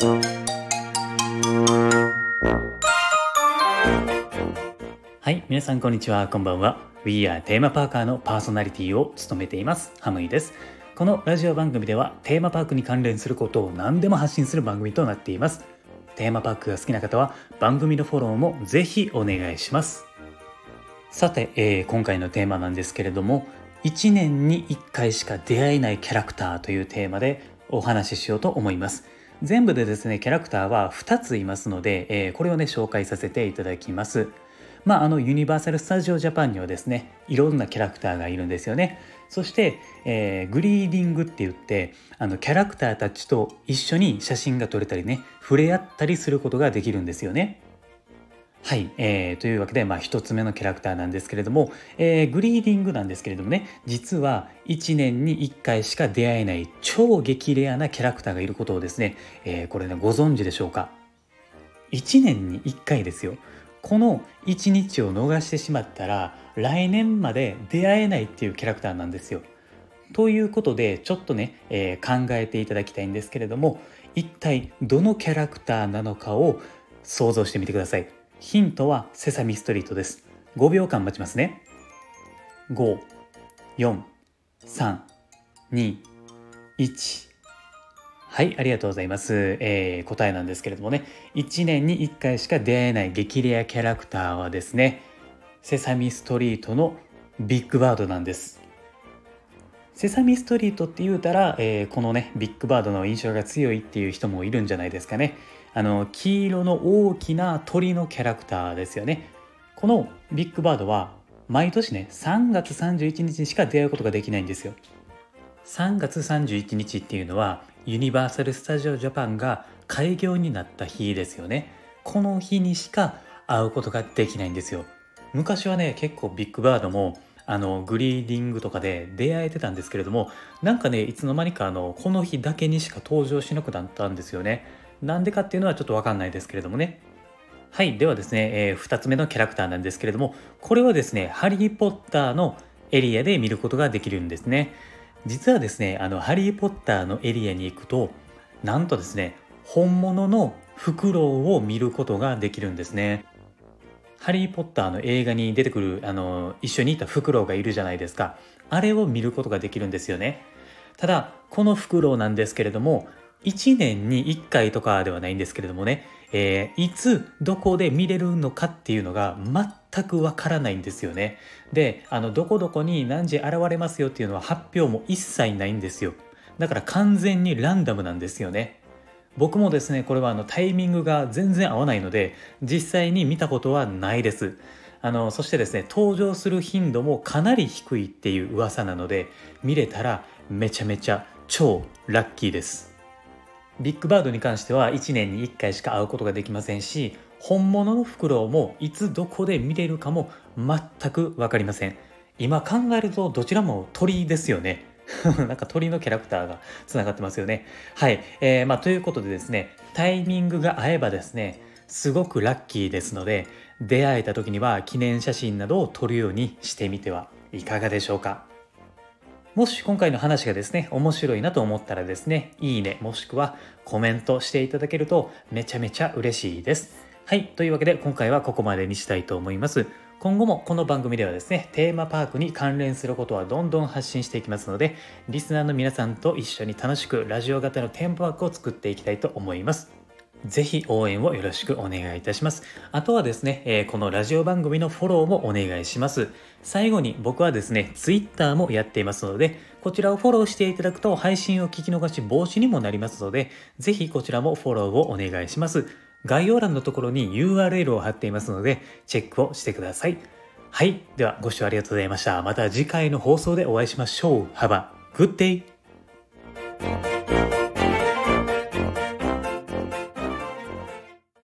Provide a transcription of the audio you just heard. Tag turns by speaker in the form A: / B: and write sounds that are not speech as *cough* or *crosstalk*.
A: はい皆さんこんにちは。こんばんは。We are テーマパーカーのパーソナリティを務めています。ハムイです。このラジオ番組ではテーマパークに関連することを何でも発信する番組となっています。テーマパークが好きな方は番組のフォローもぜひお願いします。さて、えー、今回のテーマなんですけれども1年に1回しか出会えないキャラクターというテーマでお話ししようと思います。全部でですねキャラクターは2ついますので、えー、これをね紹介させていただきます。まあ、あのユニバーサル・スタジオ・ジャパンにはですねいろんなキャラクターがいるんですよね。そして、えー、グリーティングって言ってあのキャラクターたちと一緒に写真が撮れたりね触れ合ったりすることができるんですよね。はい、えー、というわけで、まあ、1つ目のキャラクターなんですけれども、えー、グリーティングなんですけれどもね実は1年に1回しか出会えない超激レアなキャラクターがいることをですね、えー、これねご存知でしょうか？1年に1回ですよこの1日を逃してしまったら来年まで出会えないっていうキャラクターなんですよ。ということでちょっとね、えー、考えていただきたいんですけれども一体どのキャラクターなのかを想像してみてください。ヒントはセサミストリートです。5秒間待ちますね。5、4、3、2、1。はい、ありがとうございます。えー、答えなんですけれどもね、1年に1回しか出会えない激レアキャラクターはですね、セサミストリートのビッグバードなんです。セサミストリートって言うたら、えー、このね、ビッグバードの印象が強いっていう人もいるんじゃないですかね。あの黄色の大きな鳥のキャラクターですよね。このビッグバードは毎年ね3月31日にしか出会うことができないんですよ。3月31日っていうのはユニバーサル・スタジオ・ジャパンが開業になった日ですよね。この日にしか会うことができないんですよ。昔はね結構ビッグバードもあのグリーディングとかで出会えてたんですけれどもなんかねいつの間にかあのこの日だけにしか登場しなくなったんですよねなんでかっていうのはちょっとわかんないですけれどもね。はい。ではですね、えー、2つ目のキャラクターなんですけれども、これはですね、ハリー・ポッターのエリアで見ることができるんですね。実はですね、あの、ハリー・ポッターのエリアに行くと、なんとですね、本物のフクロウを見ることができるんですね。ハリー・ポッターの映画に出てくる、あの、一緒にいたフクロウがいるじゃないですか。あれを見ることができるんですよね。ただ、このフクロウなんですけれども、1年に1回とかではないんですけれどもね、えー、いつどこで見れるのかっていうのが全くわからないんですよね。であのどこどこに何時現れますよっていうのは発表も一切ないんですよ。だから完全にランダムなんですよね。僕もですねこれはあのタイミングが全然合わないので実際に見たことはないです。あのそしてですね登場する頻度もかなり低いっていう噂なので見れたらめちゃめちゃ超ラッキーです。ビッグバードに関しては1年に1回しか会うことができませんし本物のフクロウもいつどこで見れるかも全く分かりません今考えるとどちらも鳥ですよね *laughs* なんか鳥のキャラクターがつながってますよねはい、えー、まあ、ということでですねタイミングが合えばですねすごくラッキーですので出会えた時には記念写真などを撮るようにしてみてはいかがでしょうかもし今回の話がですね、面白いなと思ったらですね、いいね、もしくはコメントしていただけるとめちゃめちゃ嬉しいです。はい、というわけで今回はここまでにしたいと思います。今後もこの番組ではですね、テーマパークに関連することはどんどん発信していきますので、リスナーの皆さんと一緒に楽しくラジオ型のテーマパークを作っていきたいと思います。ぜひ応援をよろしくお願いいたします。あとはですね、えー、このラジオ番組のフォローもお願いします。最後に僕はですね、Twitter もやっていますので、こちらをフォローしていただくと配信を聞き逃し防止にもなりますので、ぜひこちらもフォローをお願いします。概要欄のところに URL を貼っていますので、チェックをしてください。はい。では、ご視聴ありがとうございました。また次回の放送でお会いしましょう。Have a good day!